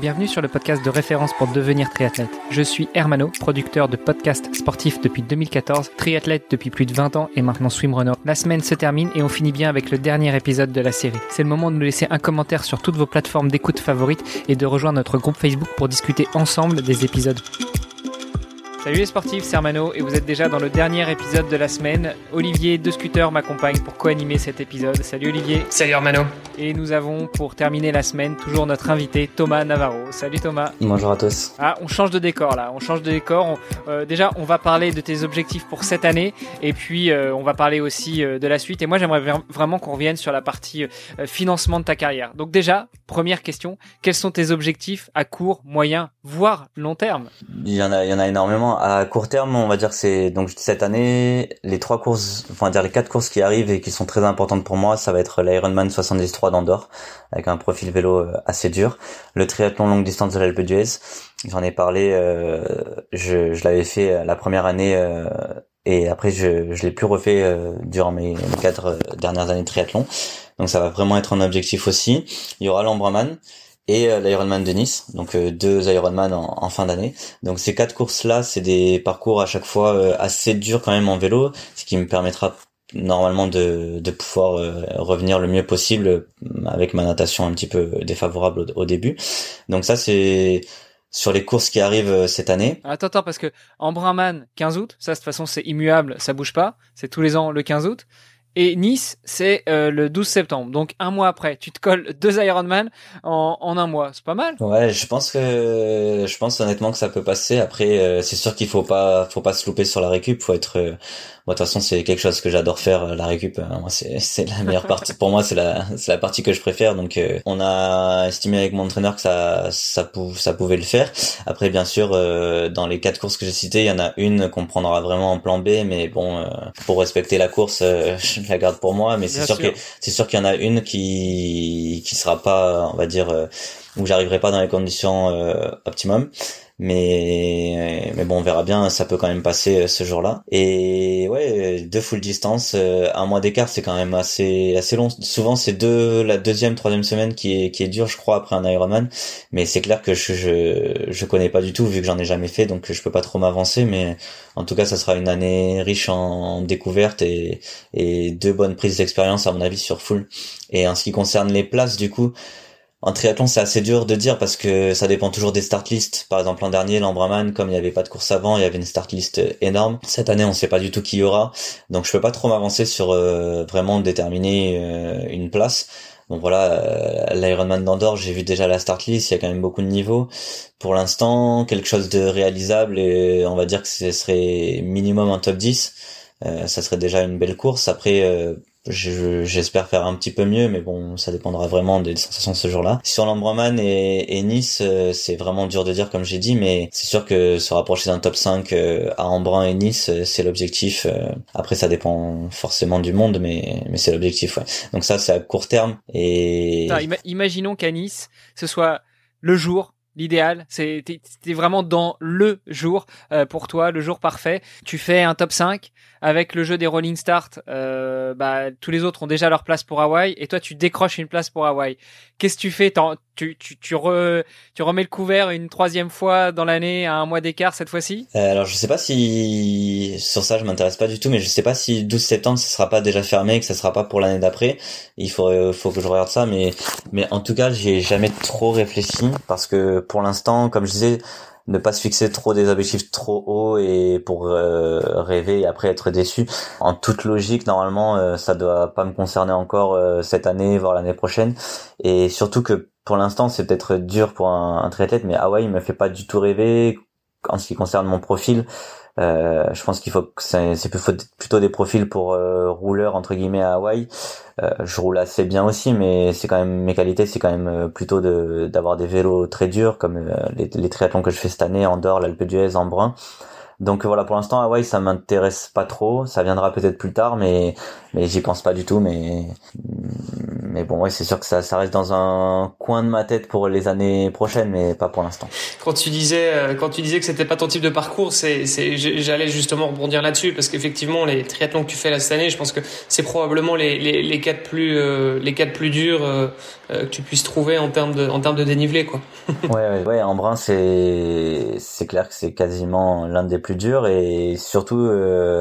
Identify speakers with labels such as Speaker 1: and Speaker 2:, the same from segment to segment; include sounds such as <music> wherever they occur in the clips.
Speaker 1: bienvenue sur le podcast de référence pour devenir triathlète. Je suis Hermano, producteur de podcasts sportifs depuis 2014, triathlète depuis plus de 20 ans et maintenant swimrunner. La semaine se termine et on finit bien avec le dernier épisode de la série. C'est le moment de nous laisser un commentaire sur toutes vos plateformes d'écoute favorites et de rejoindre notre groupe Facebook pour discuter ensemble des épisodes. Salut les sportifs, c'est Armano et vous êtes déjà dans le dernier épisode de la semaine. Olivier de Scooter m'accompagne pour co-animer cet épisode. Salut Olivier.
Speaker 2: Salut Armano.
Speaker 1: Et nous avons pour terminer la semaine toujours notre invité Thomas Navarro. Salut Thomas.
Speaker 3: Bonjour à tous.
Speaker 1: Ah, on change de décor là, on change de décor. euh, déjà, on va parler de tes objectifs pour cette année et puis euh, on va parler aussi euh, de la suite. Et moi, j'aimerais vraiment qu'on revienne sur la partie euh, financement de ta carrière. Donc déjà, première question, quels sont tes objectifs à court, moyen, voire long terme?
Speaker 3: Il y en a, il y en a énormément. À court terme, on va dire que c'est donc cette année les trois courses, enfin dire les quatre courses qui arrivent et qui sont très importantes pour moi, ça va être l'Ironman 73 d'Andorre avec un profil vélo assez dur, le triathlon longue distance de l'Alpe d'Huez. J'en ai parlé, euh, je, je l'avais fait la première année euh, et après je, je l'ai plus refait euh, durant mes, mes quatre dernières années de triathlon. Donc ça va vraiment être un objectif aussi. Il y aura l'Ambraman et euh, l'Ironman de Nice, donc euh, deux Ironman en, fin d'année. Donc ces quatre courses-là, c'est des parcours à chaque fois euh, assez durs quand même en vélo, ce qui me permettra normalement de, de pouvoir revenir le mieux possible avec ma natation un petit peu défavorable au, début. Donc ça c'est sur les courses qui arrivent cette année.
Speaker 1: Attends, attends, parce que Embrunman, 15 août, ça de toute façon c'est immuable, ça bouge pas, c'est tous les ans le 15 août. Et Nice, c'est euh, le 12 septembre. Donc un mois après, tu te colles deux Ironman en, en un mois. C'est pas mal.
Speaker 3: Ouais, je pense que je pense honnêtement que ça peut passer. Après, euh, c'est sûr qu'il faut pas faut pas se louper sur la récup. Faut être euh, moi, de toute façon, c'est quelque chose que j'adore faire, la récup. Moi, c'est <laughs> c'est la meilleure <laughs> partie. Pour moi, c'est la c'est la partie que je préfère. Donc, on a estimé avec mon entraîneur que ça ça pou, ça pouvait le faire. Après, bien sûr, dans les quatre courses que j'ai citées, il y en a une qu'on prendra vraiment en plan B. Mais bon, pour respecter la course, je la garde pour moi. Mais c'est sûr, sûr, que c'est sûr qu'il y en a une qui qui sera pas, on va dire, où j'arriverai pas dans les conditions optimum mais mais bon on verra bien ça peut quand même passer ce jour-là. Et ouais deux full distance un mois d'écart c'est quand même assez assez long. Souvent c'est deux la deuxième troisième semaine qui est qui est dure je crois après un Ironman. Mais c'est clair que je, je je connais pas du tout vu que j'en ai jamais fait donc je peux pas trop m'avancer. Mais en tout cas ça sera une année riche en découvertes et et deux bonnes prises d'expérience à mon avis sur full. Et en ce qui concerne les places du coup en triathlon, c'est assez dur de dire parce que ça dépend toujours des start lists. Par exemple, l'an dernier, l'Ambraman, comme il n'y avait pas de course avant, il y avait une start list énorme. Cette année, on ne sait pas du tout qui y aura. Donc, je peux pas trop m'avancer sur euh, vraiment déterminer euh, une place. Donc voilà, euh, l'Ironman d'Andorre, j'ai vu déjà la start list, il y a quand même beaucoup de niveaux. Pour l'instant, quelque chose de réalisable et on va dire que ce serait minimum un top 10. ça serait déjà une belle course. Après, j'espère faire un petit peu mieux, mais bon, ça dépendra vraiment des sensations ce jour-là. Sur l'Ambroman et, et, Nice, c'est vraiment dur de dire comme j'ai dit, mais c'est sûr que se rapprocher d'un top 5 à Embrun et Nice, c'est l'objectif. Après, ça dépend forcément du monde, mais, mais c'est l'objectif, ouais. Donc ça, c'est à court terme. Et
Speaker 1: imaginons qu'à Nice, ce soit le jour, l'idéal. T'es vraiment dans le jour euh, pour toi, le jour parfait. Tu fais un top 5 avec le jeu des rolling start. Euh, bah, tous les autres ont déjà leur place pour Hawaï et toi tu décroches une place pour Hawaï. Qu'est-ce que tu fais? Tu, tu, tu, re, tu remets le couvert une troisième fois dans l'année à un mois d'écart cette fois-ci?
Speaker 3: Euh, Alors je sais pas si sur ça je m'intéresse pas du tout, mais je sais pas si 12 septembre ce sera pas déjà fermé, que ça sera pas pour l'année d'après. Il faut faut que je regarde ça, mais mais en tout cas j'ai jamais trop réfléchi parce que pour l'instant, comme je disais, ne pas se fixer trop des objectifs trop hauts et pour euh, rêver et après être déçu. En toute logique, normalement, euh, ça doit pas me concerner encore euh, cette année, voire l'année prochaine. Et surtout que pour l'instant, c'est peut-être dur pour un, un triathlète, mais Hawaï me fait pas du tout rêver en ce qui concerne mon profil. Euh, je pense qu'il faut que c'est plutôt des profils pour euh, rouleurs entre guillemets à Hawaï. Euh, je roule assez bien aussi, mais c'est quand même mes qualités, c'est quand même plutôt de d'avoir des vélos très durs comme les, les, triathlons que je fais cette année, Andorre, l'Alpe d'Huez, Embrun. Donc voilà, pour l'instant Hawaï ça m'intéresse pas trop, ça viendra peut-être plus tard, mais mais j'y pense pas du tout, mais mais bon, ouais, c'est sûr que ça, ça reste dans un coin de ma tête pour les années prochaines, mais pas pour l'instant.
Speaker 2: Quand tu disais, euh, quand tu disais que c'était pas ton type de parcours, c'est, c'est, j'allais justement rebondir là-dessus parce qu'effectivement, les triathlons que tu fais là cette année, je pense que c'est probablement les, les, les quatre plus, euh, les quatre plus durs euh, que tu puisses trouver en termes de, en termes de dénivelé, quoi. <laughs>
Speaker 3: ouais, ouais, ouais, en brun, c'est, c'est clair que c'est quasiment l'un des plus durs et surtout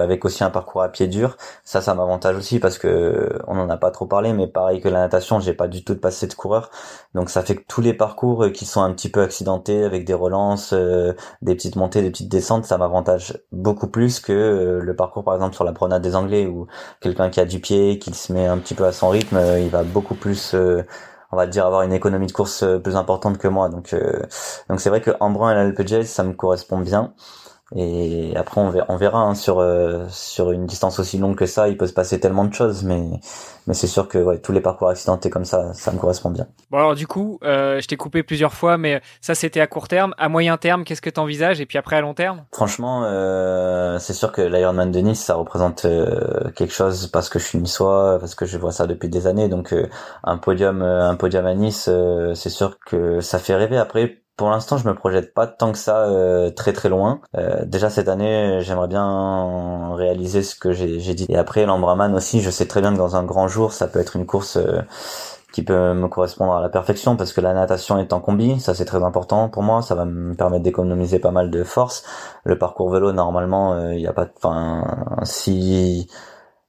Speaker 3: avec aussi un parcours à pied dur. Ça, ça m'avantage aussi parce que on en a pas trop parlé, mais pareil que la natation, j'ai pas du tout de passé de coureur, donc ça fait que tous les parcours qui sont un petit peu accidentés avec des relances, euh, des petites montées, des petites descentes, ça m'avantage beaucoup plus que euh, le parcours par exemple sur la promenade des Anglais où quelqu'un qui a du pied, qui se met un petit peu à son rythme, euh, il va beaucoup plus on va dire avoir une économie de course plus importante que moi. Donc donc c'est vrai que Embrun et l'Alpe ça me correspond bien et après, on verra, on verra hein, sur euh, sur une distance aussi longue que ça, il peut se passer tellement de choses, mais mais c'est sûr que ouais, tous les parcours accidentés comme ça, ça me correspond bien.
Speaker 1: Bon alors du coup, euh, je t'ai coupé plusieurs fois, mais ça c'était à court terme. À moyen terme, qu'est-ce que tu envisages Et puis après à long terme?
Speaker 3: Franchement, euh, c'est sûr que l'Ironman de Nice, ça représente euh, quelque chose parce que je suis niçois, parce que je vois ça depuis des années. Donc euh, un podium, un podium à Nice, c'est sûr que ça fait rêver. Après pour l'instant, je me projette pas tant que ça euh, très très loin. Euh, déjà cette année, j'aimerais bien réaliser ce que j'ai dit. Et après, l'Ambraman aussi, je sais très bien que dans un grand jour, ça peut être une course euh, qui peut me correspondre à la perfection parce que la natation est en combi, ça c'est très important pour moi, ça va me permettre d'économiser pas mal de force. Le parcours vélo, normalement, il n'y a pas, enfin, si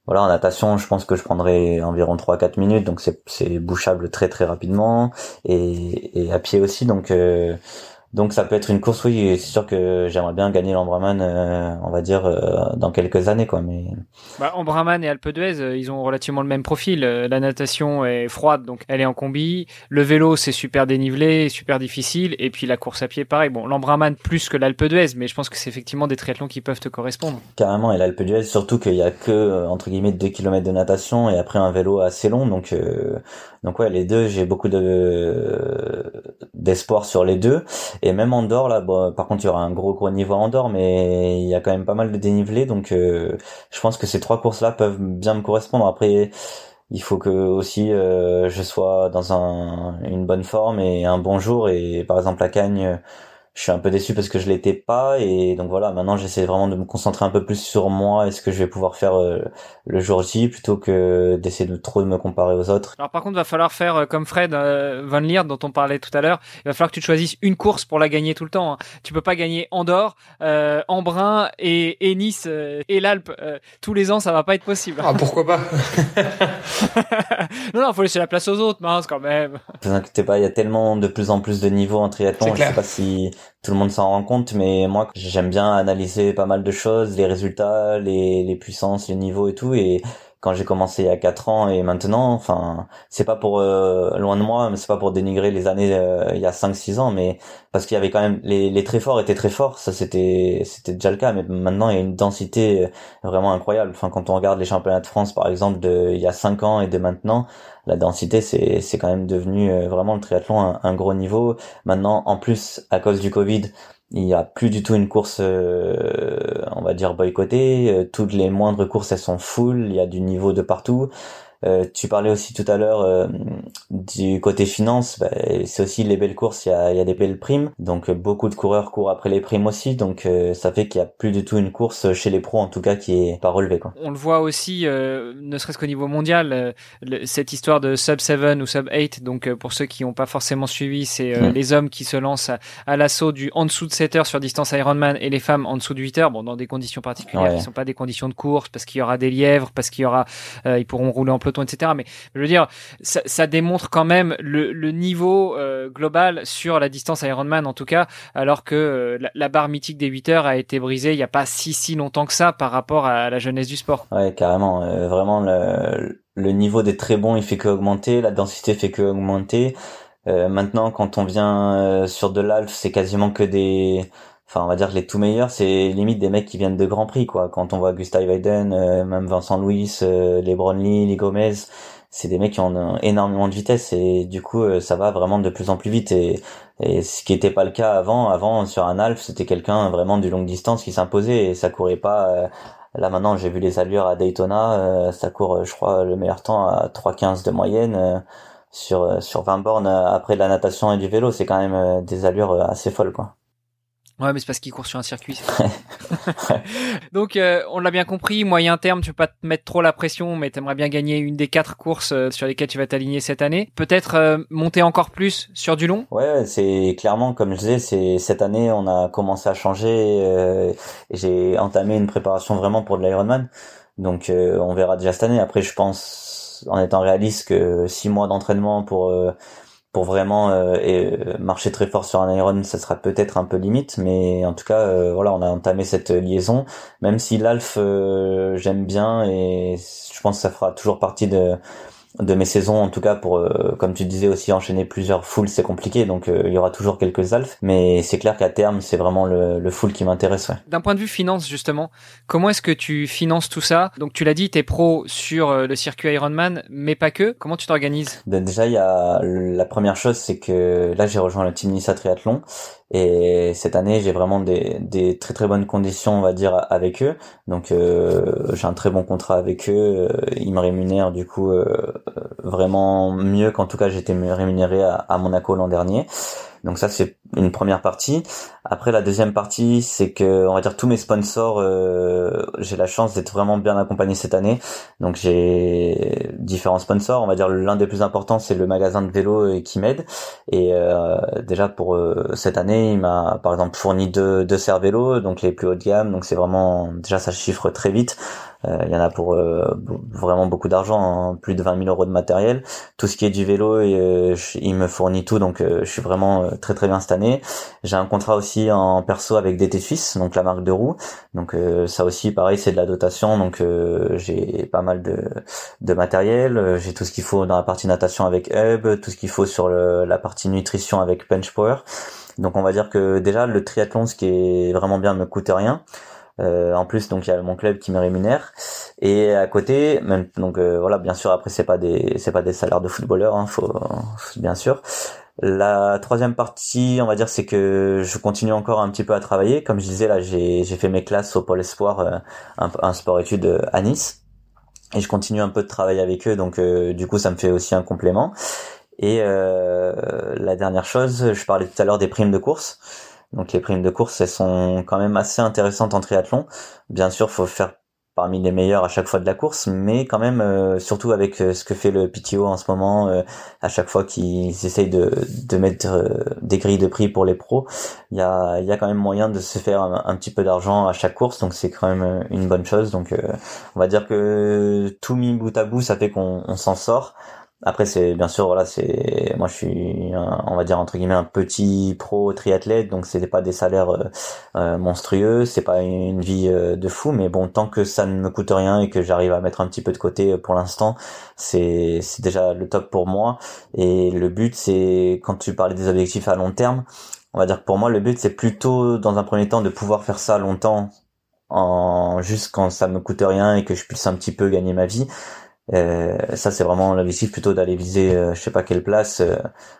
Speaker 3: voilà, en natation, je pense que je prendrai environ 3-4 minutes, donc c'est bouchable très très rapidement, et, et à pied aussi, donc euh, donc ça peut être une course, oui, c'est sûr que j'aimerais bien gagner l'Ambraman, euh, on va dire, euh, dans quelques années, quoi. Mais
Speaker 1: bah, Ambraman et Alpe d'Huez, euh, ils ont relativement le même profil. La natation est froide, donc elle est en combi. Le vélo, c'est super dénivelé, super difficile, et puis la course à pied, pareil. Bon, l'Ambraman plus que l'Alpe d'Huez, mais je pense que c'est effectivement des triathlons qui peuvent te correspondre.
Speaker 3: Carrément, et l'Alpe d'Huez, surtout qu'il y a que entre guillemets 2 km de natation et après un vélo assez long, donc donc ouais, les deux, j'ai beaucoup de d'espoir sur les deux. Et même Andorre, là, bon, par contre, il y aura un gros gros niveau à Andorre, mais il y a quand même pas mal de dénivelé, donc euh, je pense que ces trois courses-là peuvent bien me correspondre. Après, il faut que aussi euh, je sois dans un, une bonne forme et un bon jour. Et par exemple, la Cagne je suis un peu déçu parce que je l'étais pas et donc voilà maintenant j'essaie vraiment de me concentrer un peu plus sur moi et ce que je vais pouvoir faire euh, le jour J plutôt que d'essayer de trop de me comparer aux autres.
Speaker 1: Alors par contre va falloir faire euh, comme Fred euh, Van Leer dont on parlait tout à l'heure, il va falloir que tu choisisses une course pour la gagner tout le temps. Hein. Tu peux pas gagner Andorre, euh, Embrun et, et Nice et l'Alpe tous les ans, ça va pas être possible.
Speaker 2: Ah pourquoi pas? <laughs>
Speaker 1: Non non, faut laisser la place aux autres, mince quand même.
Speaker 3: Ne vous inquiétez pas, il y a tellement de plus en plus de niveaux en triathlon, je sais pas si tout le monde s'en rend compte, mais moi j'aime bien analyser pas mal de choses, les résultats, les, puissances, les niveaux et tout, et quand j'ai commencé il y a quatre ans et maintenant, enfin, c'est pas pour euh, loin de moi, mais c'est pas pour dénigrer les années euh, il y a cinq six ans, mais parce qu'il y avait quand même les, les très forts étaient très forts, ça c'était c'était déjà le cas, mais maintenant il y a une densité vraiment incroyable. Enfin, quand on regarde les championnats de France par exemple de il y a cinq ans et de maintenant, la densité c'est c'est quand même devenu euh, vraiment le triathlon un gros niveau. Maintenant, en plus à cause du Covid, il y a plus du tout une course, euh, on va dire boycottée. Euh, toutes les moindres courses, elles sont full. Il y a du niveau de partout. Euh, tu parlais aussi tout à l'heure euh, du côté finance, bah, c'est aussi les belles courses, il y a, y a, des belles primes, donc euh, beaucoup de coureurs courent après les primes aussi, donc ça fait qu'il y a plus du tout une course chez les pros en tout cas qui est pas relevée. Quoi.
Speaker 1: On le voit aussi, ne serait-ce qu'au niveau mondial, cette histoire de sub 7 ou sub 8, donc pour ceux qui n'ont pas forcément suivi, c'est mm. les hommes qui se lancent à, l'assaut du en dessous de 7 heures sur distance Ironman et les femmes en dessous de 8 heures, bon dans des conditions particulières qui sont pas des conditions de course, parce qu'il y aura des lièvres, parce qu'il y aura, ils pourront rouler en etc. Mais je veux dire, ça, ça démontre quand même le, le niveau euh, global sur la distance Ironman en tout cas, alors que euh, la, barre mythique des 8 heures a été brisée il n'y a pas si si longtemps que ça par rapport à la jeunesse du sport.
Speaker 3: Ouais, carrément. Euh, vraiment, le, le niveau des très bons, il fait que augmenter, la densité fait que augmenter. maintenant, quand on vient sur de l'Alf, c'est quasiment que des enfin on va dire les tout meilleurs c'est limite des mecs qui viennent de Grand Prix quoi quand on voit Gustav Hayden euh, même Vincent Louis euh, les Brownlee les Gomez c'est des mecs qui ont énormément de vitesse et du coup euh, ça va vraiment de plus en plus vite et, et ce qui n'était pas le cas avant avant sur un Alf c'était quelqu'un vraiment du longue distance qui s'imposait et ça courait pas Là maintenant, j'ai vu les allures à Daytona, ça court, je crois, le meilleur temps à 3,15 de moyenne sur sur 20 bornes après la natation et du vélo. C'est quand même des allures assez folles, quoi.
Speaker 1: Ouais, mais c'est parce qu'il court sur un circuit. <laughs> <laughs> Donc, euh, on l'a bien compris, moyen terme, tu peux pas te mettre trop la pression, mais tu aimerais bien gagner une des quatre courses euh, sur lesquelles tu vas t'aligner cette année. Peut-être euh, monter encore plus sur du long?
Speaker 3: Ouais, c'est clairement, comme je disais, c'est cette année, on a commencé à changer. J'ai entamé une préparation vraiment pour de l'Ironman. Donc, on verra déjà cette année. Après, je pense, en étant réaliste, que six mois d'entraînement pour pour vraiment euh, euh, marcher très fort sur un Iron, ça sera peut-être un peu limite, mais en tout cas, euh, voilà, on a entamé cette liaison. Même si l'Alf, j'aime bien et je pense que ça fera toujours partie de de mes saisons en tout cas pour euh, comme tu disais aussi enchaîner plusieurs foules c'est compliqué donc euh, il y aura toujours quelques alphes. Mais c'est clair qu'à terme c'est vraiment le, le full qui m'intéresse ouais.
Speaker 1: d'un point de vue finance justement comment est-ce que tu finances tout ça? Donc tu l'as dit t'es pro sur euh, le circuit Ironman mais pas que. Comment tu t'organises?
Speaker 3: Ben, déjà il y a la première chose c'est que là j'ai rejoint le team Nissa Triathlon et cette année, j'ai vraiment des, très très bonnes conditions, on va dire, avec eux. Donc, euh, j'ai un très bon contrat avec eux. Euh, ils me rémunèrent du coup euh, vraiment mieux qu'en tout cas j'étais rémunéré à, à Monaco l'an dernier. Donc ça c'est une première partie. Après la deuxième partie, c'est que on va dire tous mes sponsors, euh, j'ai la chance d'être vraiment bien accompagné cette année. Donc j'ai différents sponsors. On va dire l'un des plus importants c'est le magasin de vélo euh, qui m'aide. Et euh, déjà pour cette année, il m'a par exemple fourni deux deux serres vélo, donc les plus haut de gamme. Donc c'est vraiment déjà ça chiffre très vite. Euh, il y en a pour euh, vraiment beaucoup d'argent, hein, plus de 20 000 euros de matériel. Tout ce qui est du vélo, et, euh, il me fournit tout, donc je suis vraiment très très bien cette année. J'ai un contrat aussi en perso avec DT Suisse, donc la marque de roues. Donc ça aussi, pareil, c'est de la dotation, donc j'ai pas mal de, de matériel. J'ai tout ce qu'il faut dans la partie natation avec Hub, tout ce qu'il faut sur le, la partie nutrition avec Punch Power. Donc on va dire que déjà le triathlon, ce qui est vraiment bien, ne coûte rien. Euh, en plus, donc il y a mon club qui me rémunère et à côté, même donc euh, voilà, bien sûr après c'est pas des c'est pas des salaires de footballeurs, hein, bien sûr. La troisième partie, on va dire, c'est que je continue encore un petit peu à travailler. Comme je disais là, j'ai fait mes classes au pôle espoir, euh, un, sport études à Nice, et je continue un peu de travailler avec eux. Donc du coup, ça me fait aussi un complément. Et la dernière chose, je parlais tout à l'heure des primes de course. Donc les primes de course, elles sont quand même assez intéressantes en triathlon. Bien sûr, faut faire parmi les meilleurs à chaque fois de la course, mais quand même, euh, surtout avec euh, ce que fait le PTO en ce moment, euh, à chaque fois qu'ils essayent de, mettre des grilles de prix pour les pros, il y a, y a quand même moyen de se faire un, petit peu d'argent à chaque course, donc c'est quand même une bonne chose. Donc on va dire que tout mis bout à bout, ça fait qu'on s'en sort. Après c'est bien sûr voilà c'est moi je suis on va dire entre guillemets un petit pro triathlète donc c'était pas des salaires euh, euh, monstrueux c'est pas une vie euh, de fou mais bon tant que ça ne me coûte rien et que j'arrive à mettre un petit peu de côté pour l'instant c'est c'est déjà le top pour moi. Et le but c'est quand tu parlais des objectifs à long terme on va dire que pour moi le but c'est plutôt dans un premier temps de pouvoir faire ça longtemps en juste quand ça me coûte rien et que je puisse un petit peu gagner ma vie. euh, ça, c'est vraiment l'objectif plutôt d'aller viser, euh, je sais pas quelle place. Euh,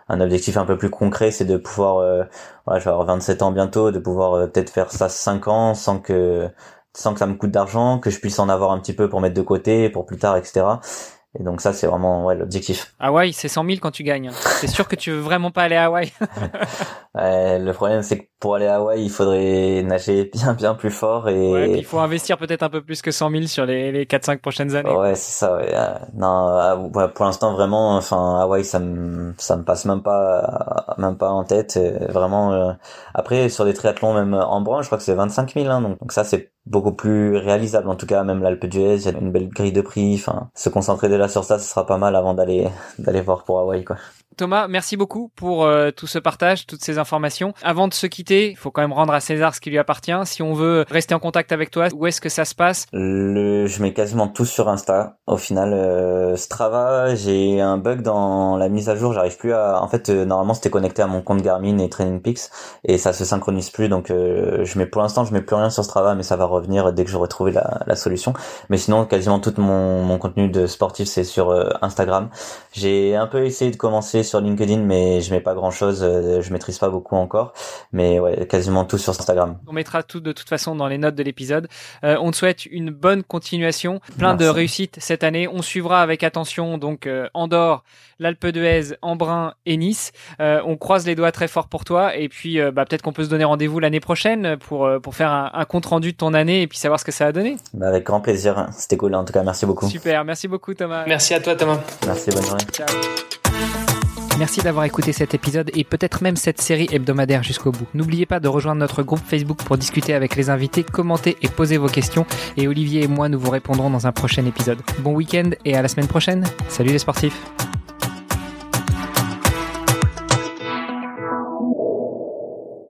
Speaker 3: un objectif un peu plus concret, c'est de pouvoir, euh, voilà, je vais avoir 27 ans bientôt, de pouvoir peut-être faire ça 5 ans sans que sans que ça me coûte d'argent, que je puisse en avoir un petit peu pour mettre de côté, pour plus tard, etc. Et donc ça, c'est vraiment ouais, l'objectif.
Speaker 1: Hawaï, c'est 100 000 quand tu gagnes. C'est sûr que tu veux vraiment pas aller à Hawaï. <laughs>
Speaker 3: ouais, le problème, c'est que pour aller à Hawaï, il faudrait nager bien bien plus fort et.
Speaker 1: Ouais, il faut investir peut-être un peu plus que 100 000 sur les, les 4-5 prochaines années.
Speaker 3: Ouais, c'est ça. Ouais. Non, pour l'instant, vraiment, enfin, Hawaï, ça me ça me passe même pas même pas en tête. Vraiment. Euh, après, sur des triathlons, même en brun, je crois que c'est 25 000. Hein, donc, donc ça, c'est beaucoup plus réalisable. En tout cas, même l'Alpe d'Huez, il y a une belle grille de prix. Enfin, se concentrer déjà sur ça, ce sera pas mal avant d'aller d'aller voir pour Hawaï, quoi.
Speaker 1: Thomas, merci beaucoup pour euh, tout ce partage, toutes ces informations. Avant de se quitter, il faut quand même rendre à César ce qui lui appartient. Si on veut rester en contact avec toi, où est-ce que ça se passe?
Speaker 3: Le, Je mets quasiment tout sur Insta. Au final, euh, Strava, j'ai un bug dans la mise à jour. J'arrive plus à. En fait, euh, normalement, c'était connecté à mon compte Garmin et Training Peaks et ça se synchronise plus. Donc, je mets pour l'instant, je mets plus rien sur Strava, mais ça va revenir dès que j'aurai trouvé la, la, solution. Mais sinon, quasiment tout mon, mon contenu de sportif, c'est sur Instagram. J'ai un peu essayé de commencer sur LinkedIn, mais je mets pas grand chose. je maîtrise pas beaucoup encore, mais ouais, quasiment tout sur Instagram.
Speaker 1: On mettra tout de toute façon dans les notes de l'épisode. on te souhaite une bonne continuation, plein de réussite cette année. On suivra avec attention donc Andorre, l'Alpe d'Huez, Embrun et Nice. on croise les doigts très fort pour toi et puis bah, peut-être qu'on peut se donner rendez-vous l'année prochaine pour pour faire un, un compte rendu de ton année et puis savoir ce que ça a donné.
Speaker 3: Bah, avec grand plaisir. C'était cool en tout cas. Merci beaucoup.
Speaker 1: Super. Merci beaucoup Thomas.
Speaker 2: Merci à toi Thomas.
Speaker 3: Merci. Bonne journée. Ciao.
Speaker 1: Merci d'avoir écouté cet épisode et peut-être même cette série hebdomadaire jusqu'au bout. N'oubliez pas de rejoindre notre groupe Facebook pour discuter avec les invités, commenter et poser vos questions. Et Olivier et moi, nous vous répondrons dans un prochain épisode. Bon week-end et à la semaine prochaine. Salut les sportifs.